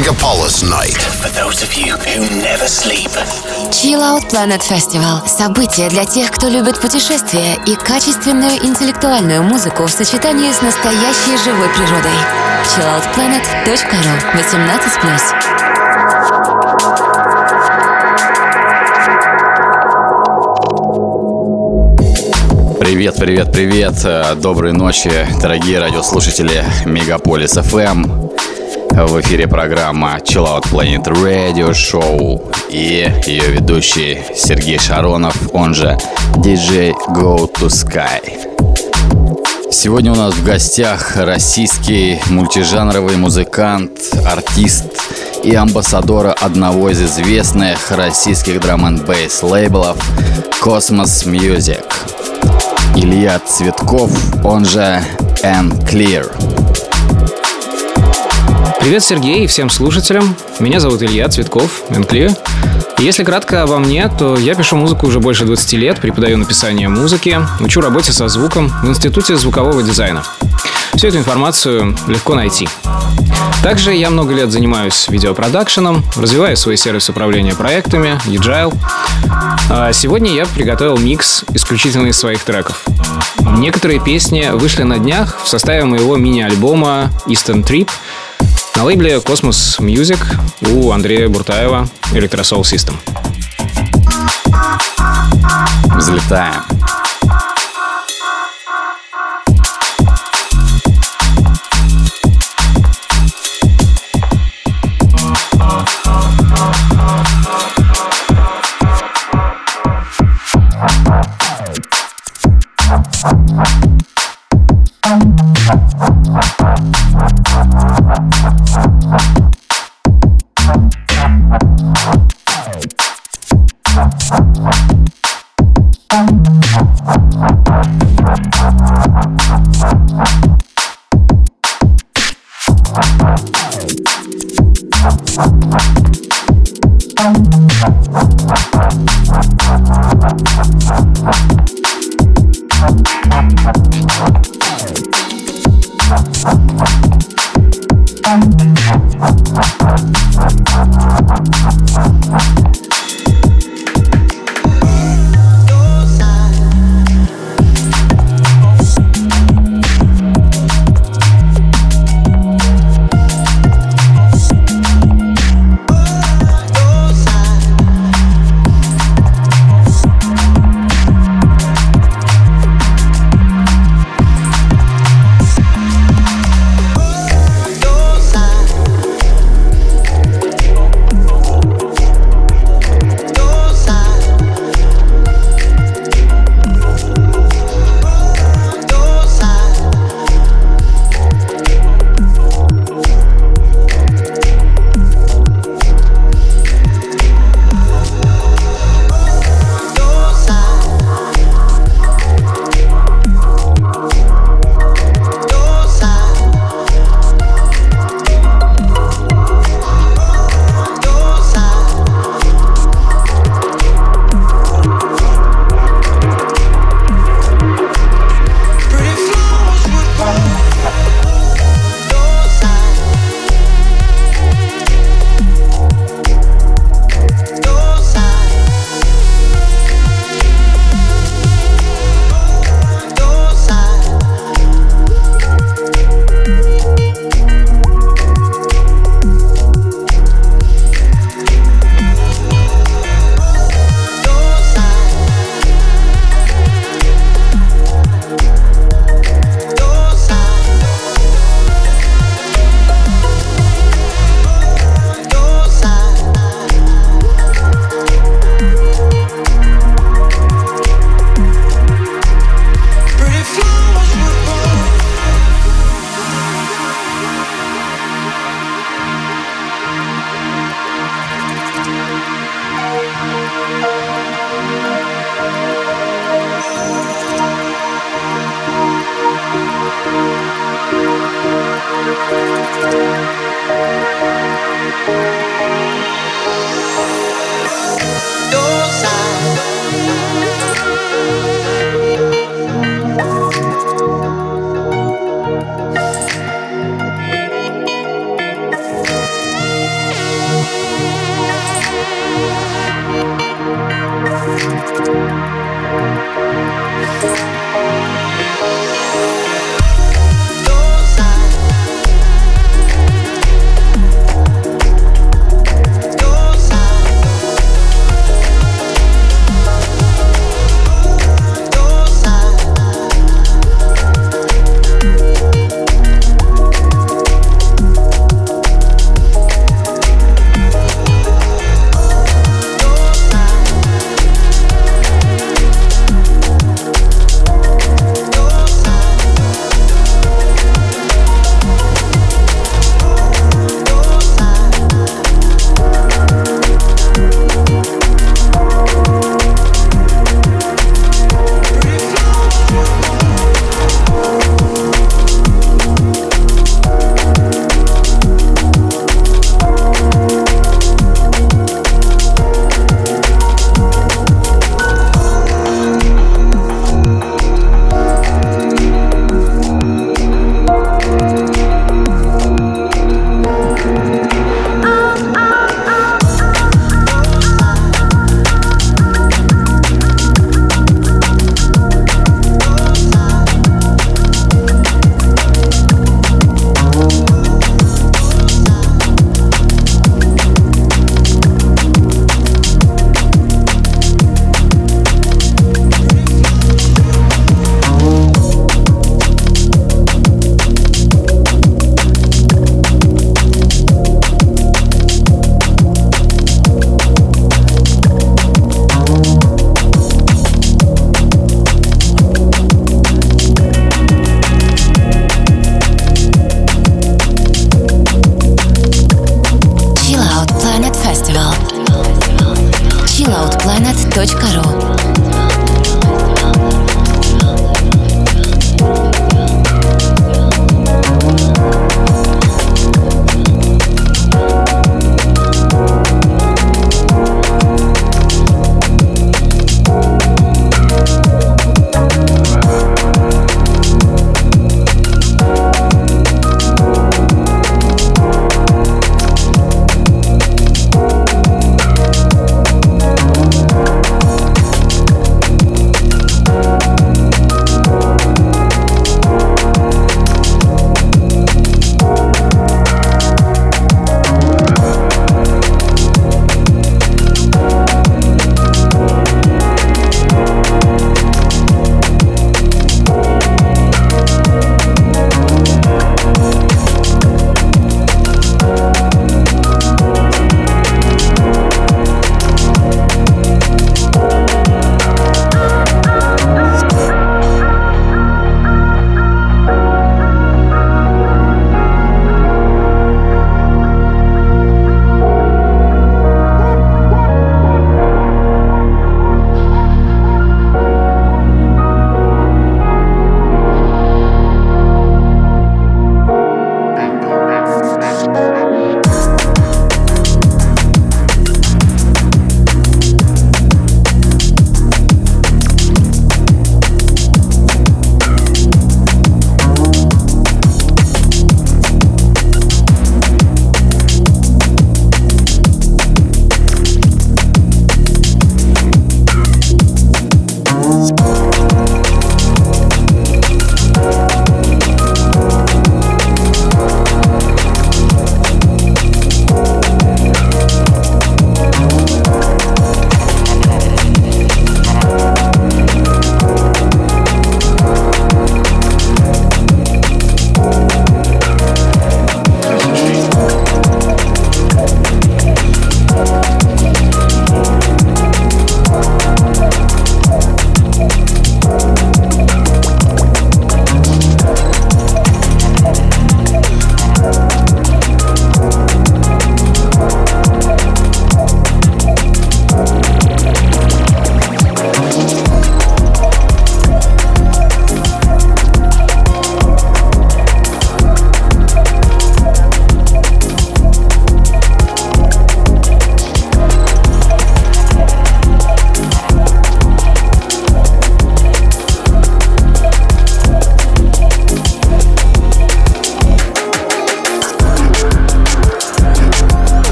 Megapolis Night. For those of you who never sleep. Chill Out Planet Festival – событие для тех, кто любит путешествия и качественную интеллектуальную музыку в сочетании с настоящей живой природой. chilloutplanet.ru 18+. Привет, привет, привет! Доброй ночи, дорогие радиослушатели Мегаполис FM. В эфире программа Chill Out Planet Radio Show и ее ведущий Сергей Шаронов, он же DJ Go to Sky. Сегодня у нас в гостях российский мультижанровый музыкант, артист и амбассадора одного из известных российских драм н бейс лейблов Cosmos Music. Илья Цветков, он же N Clear. Привет, Сергей, и всем слушателям. Меня зовут Илья Цветков, Энкли. Если кратко обо мне, то я пишу музыку уже больше 20 лет, преподаю написание музыки, учу работе со звуком в Институте звукового дизайна. Всю эту информацию легко найти. Также я много лет занимаюсь видеопродакшеном, развиваю свой сервис управления проектами, Agile. А сегодня я приготовил микс исключительно из своих треков. Некоторые песни вышли на днях в составе моего мини-альбома Eastern Trip — на лейбле Kosmos Music у Андрея Буртаева Electrosoul System. Взлетаем. Thank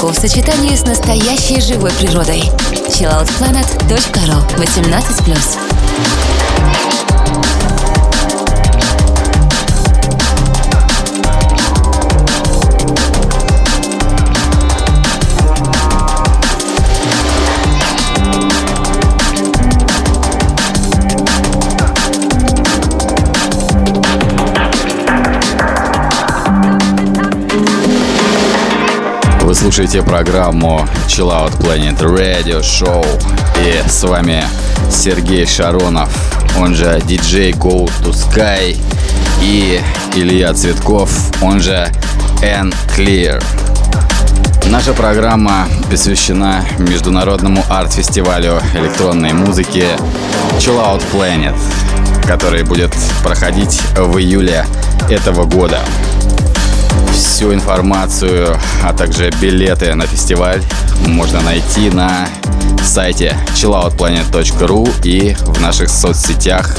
музыку в сочетании с настоящей живой природой. chilloutplanet.ru 18+. Слушаете программу Chill Out Planet Radio Show. И с вами Сергей Шаронов, он же DJ Go to Sky и Илья Цветков, он же N Clear. Наша программа посвящена международному арт-фестивалю электронной музыки Chill Out Planet, который будет проходить в июле этого года. Всю информацию, а также билеты на фестиваль можно найти на сайте chilloutplanet.ru и в наших соцсетях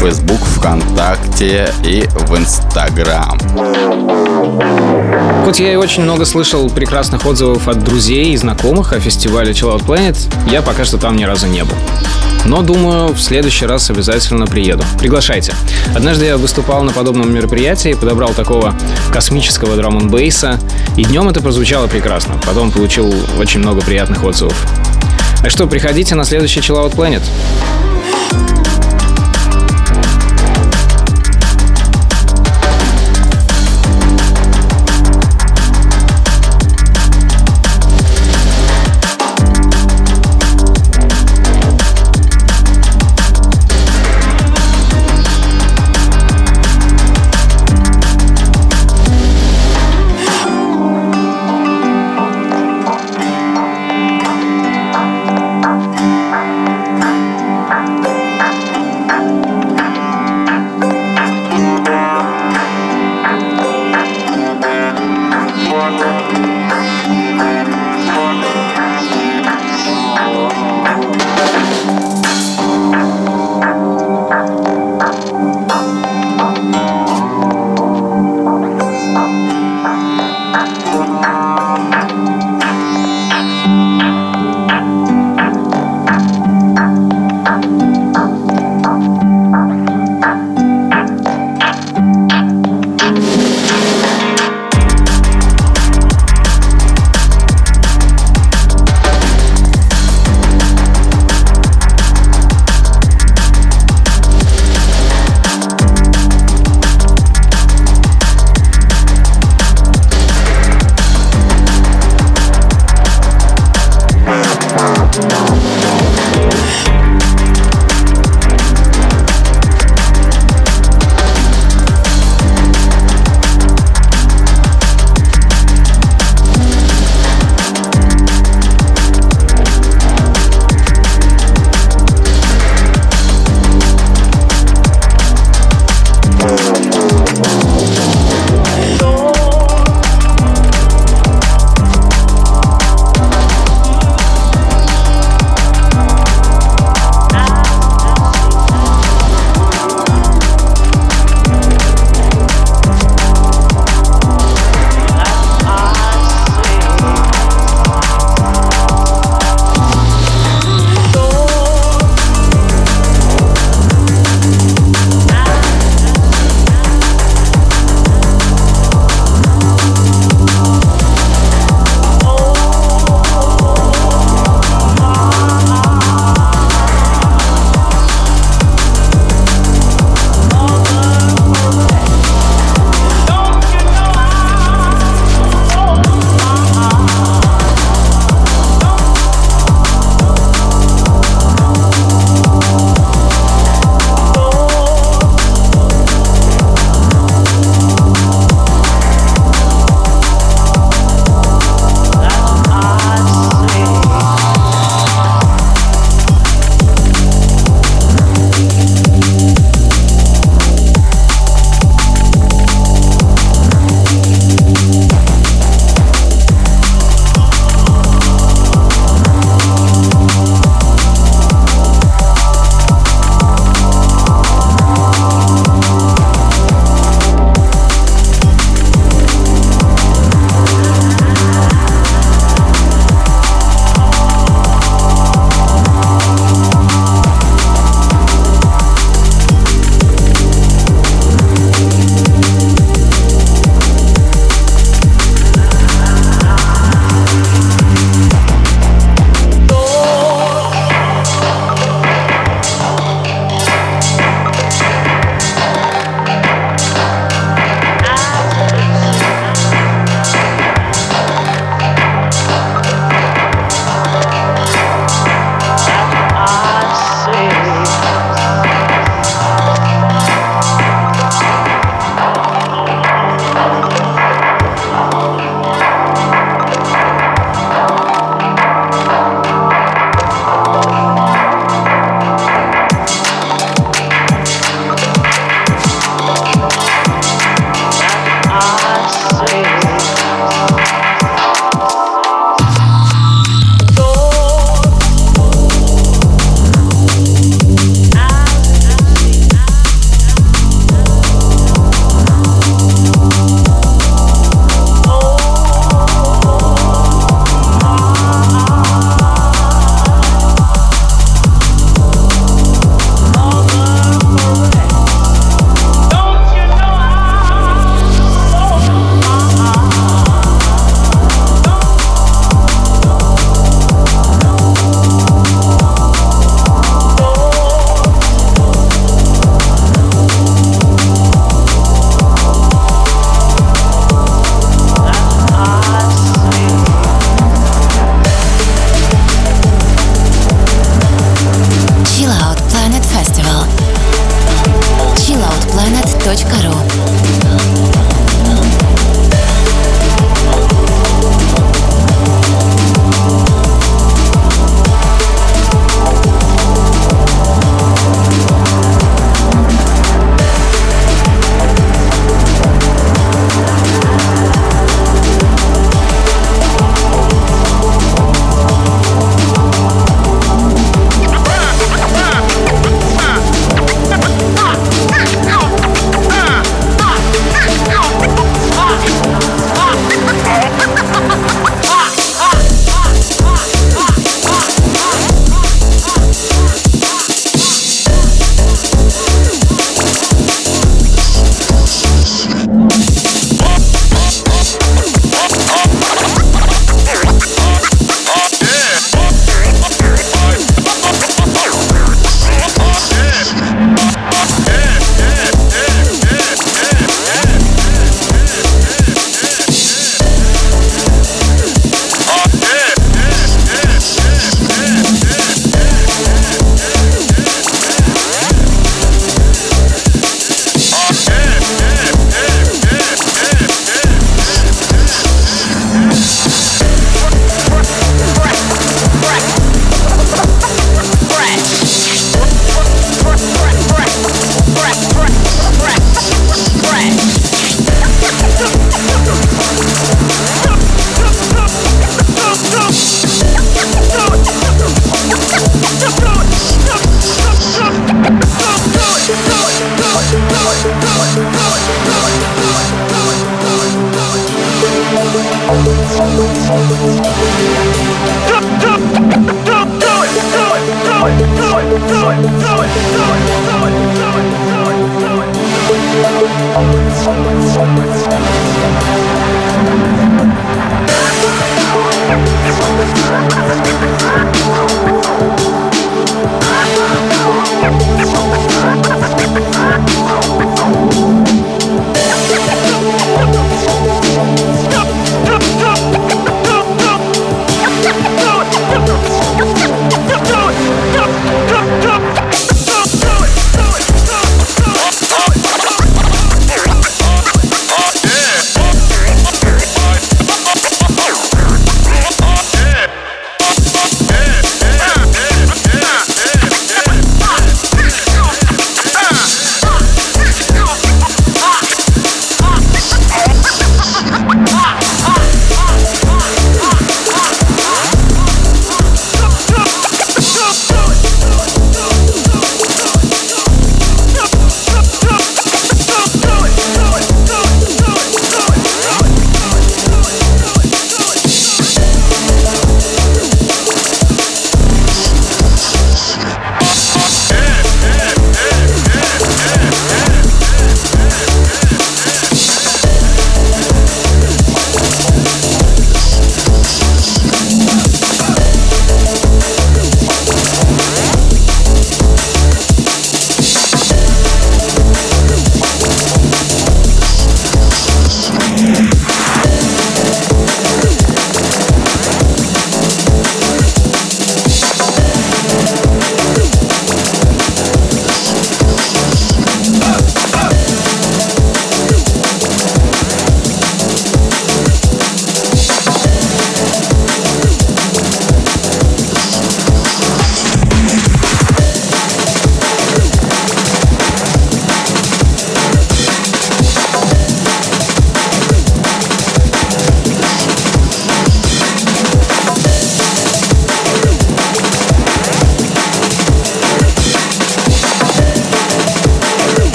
Facebook, ВКонтакте и в Инстаграм. Хоть я и очень много слышал прекрасных отзывов от друзей и знакомых о фестивале Chill Out Planet, я пока что там ни разу не был. Но думаю, в следующий раз обязательно приеду. Приглашайте. Однажды я выступал на подобном мероприятии, подобрал такого космического драм бейса и днем это прозвучало прекрасно. Потом получил очень много приятных отзывов. Так что приходите на следующий Chill Out Planet.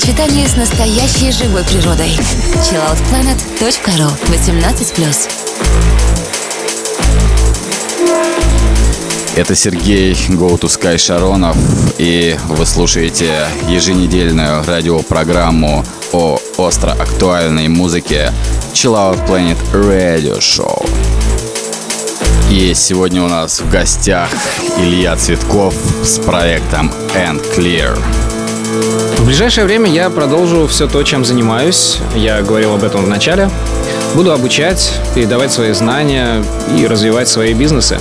Сочетании с настоящей живой природой. chilloutplanet.ru 18+. Это Сергей Go to Sky Шаронов, и вы слушаете еженедельную радиопрограмму о остро актуальной музыке Chill Out Planet Radio Show. И сегодня у нас в гостях Илья Цветков с проектом End Clear. В ближайшее время я продолжу все то, чем занимаюсь. Я говорил об этом в начале. Буду обучать, передавать свои знания и развивать свои бизнесы.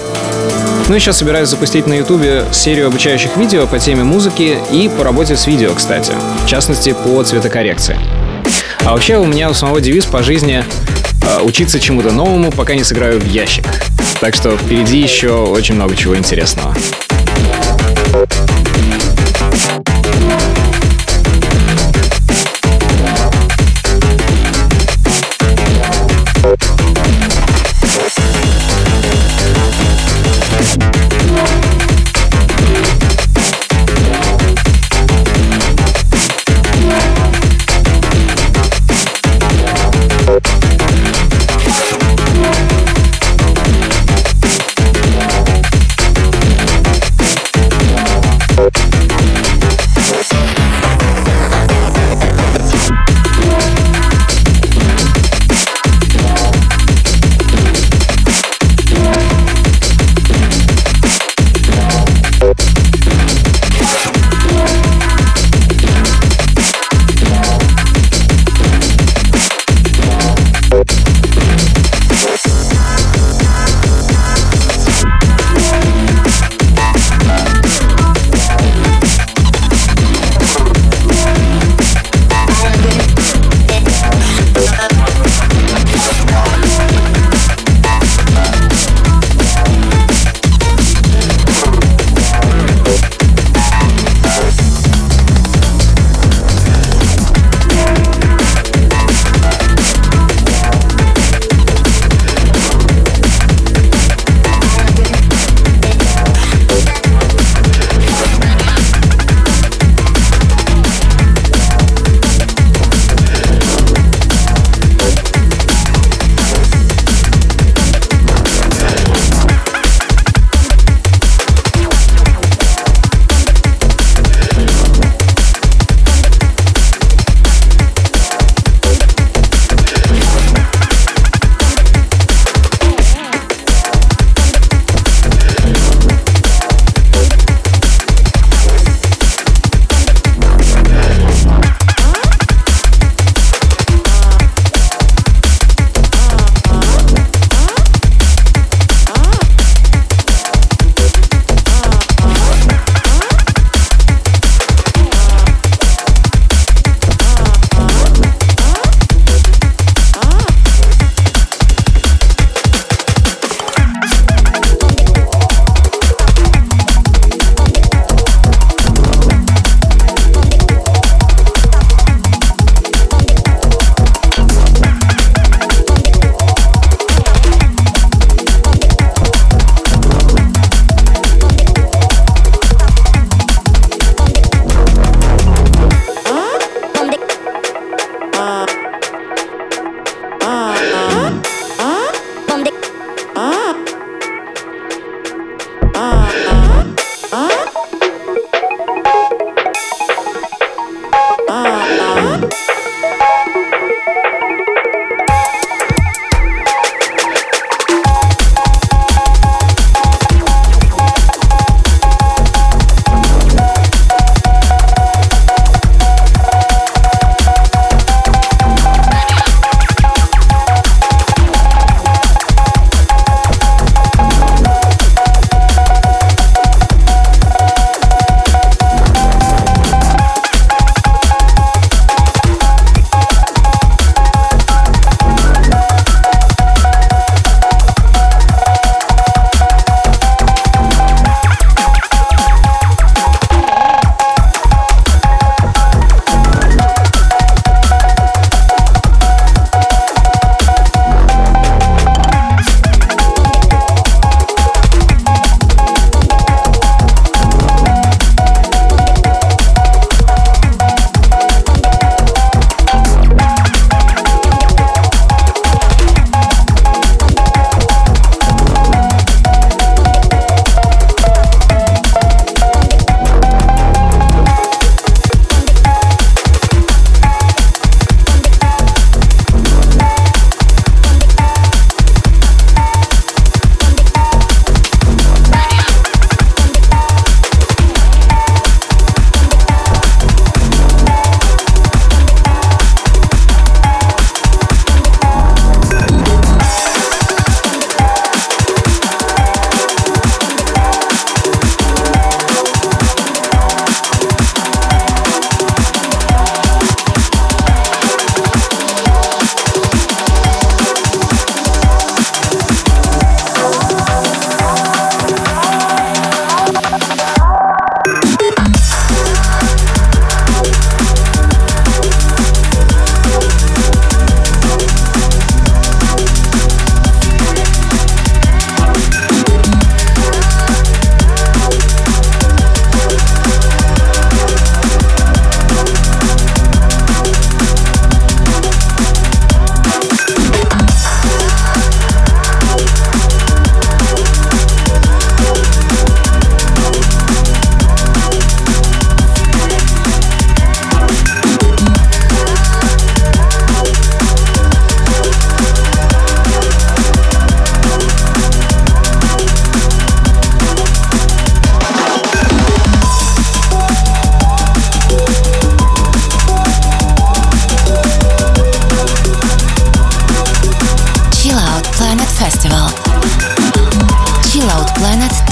Ну и сейчас собираюсь запустить на Ютубе серию обучающих видео по теме музыки и по работе с видео, кстати. В частности, по цветокоррекции. А вообще у меня у самого девиз по жизни э, учиться чему-то новому, пока не сыграю в ящик. Так что впереди еще очень много чего интересного.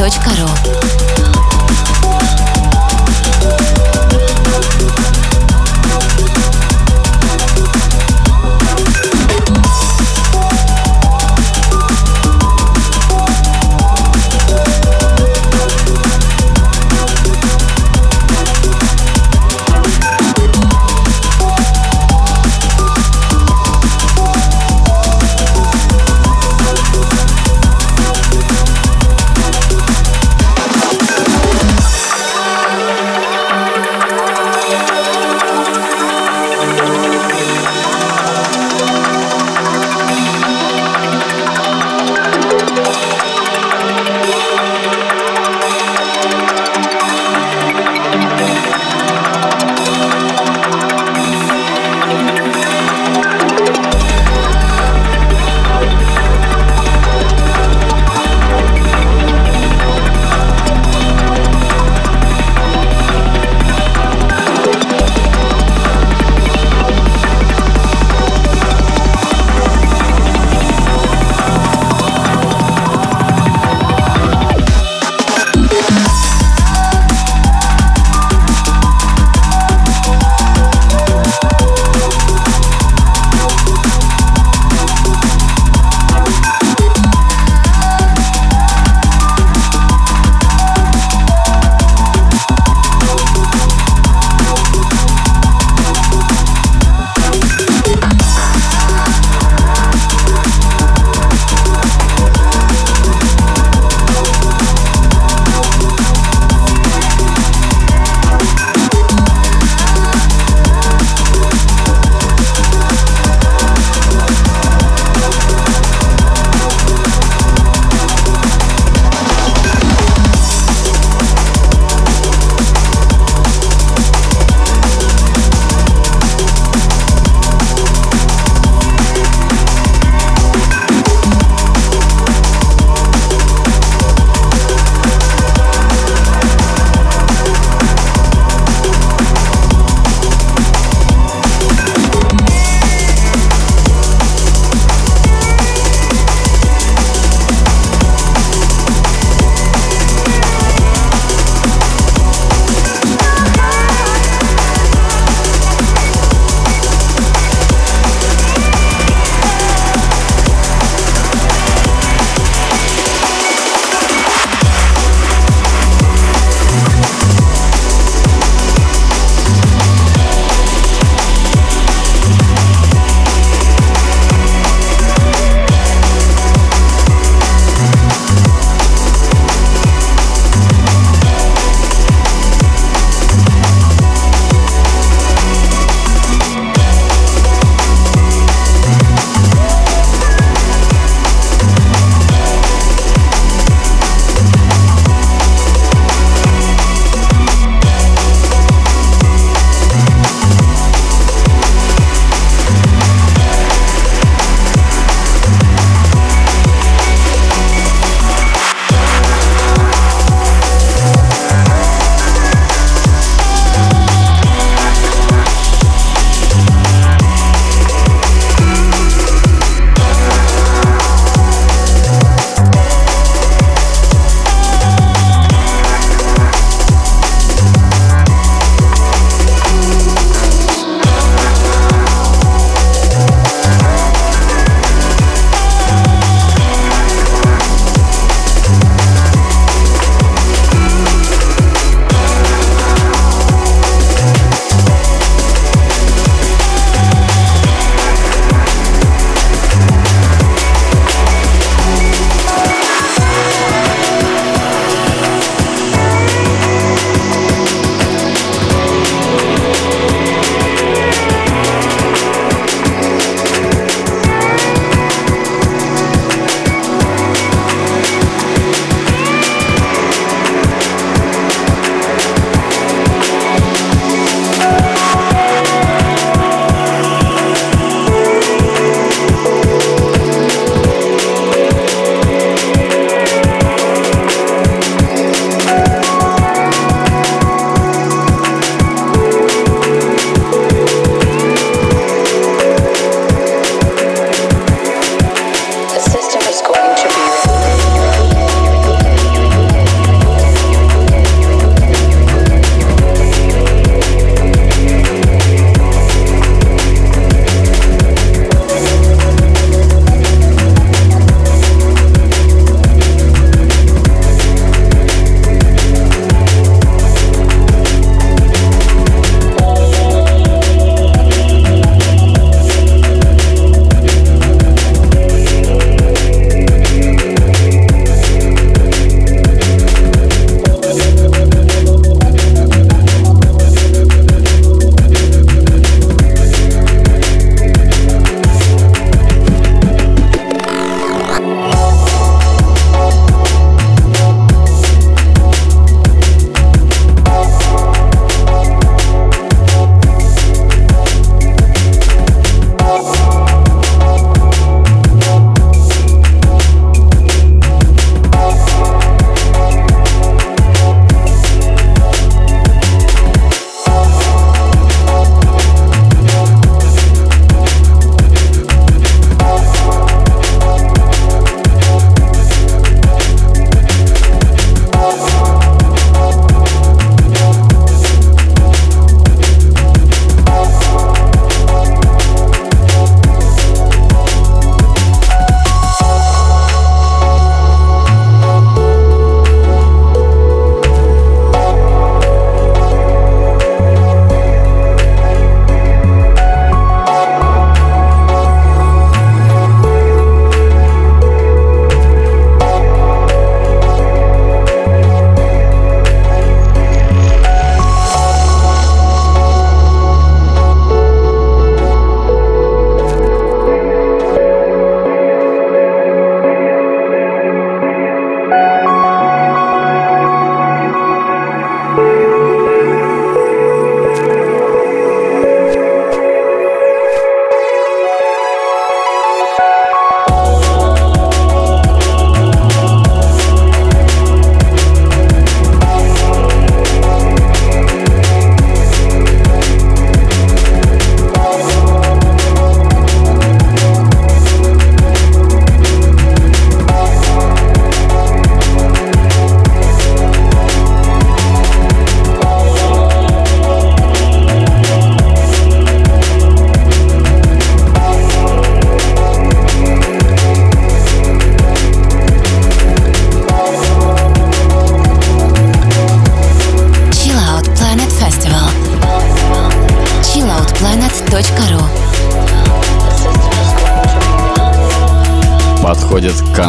chilloutplanet.ru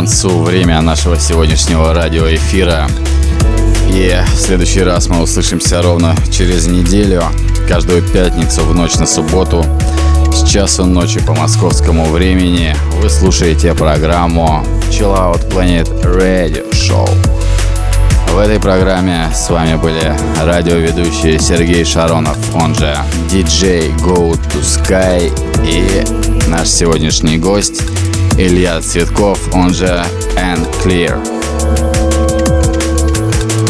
концу время нашего сегодняшнего радиоэфира. И в следующий раз мы услышимся ровно через неделю, каждую пятницу в ночь на субботу с часу ночи по московскому времени. Вы слушаете программу Chill Out Planet Radio Show. В этой программе с вами были радиоведущие Сергей Шаронов, он же DJ Go to Sky и наш сегодняшний гость Илья Цветков, он же And Clear.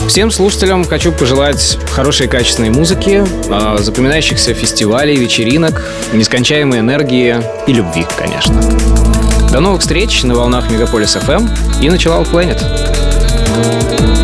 Всем слушателям хочу пожелать хорошей качественной музыки, а, запоминающихся фестивалей, вечеринок, нескончаемой энергии и любви, конечно. До новых встреч на волнах Мегаполис FM и на Chill Out Planet.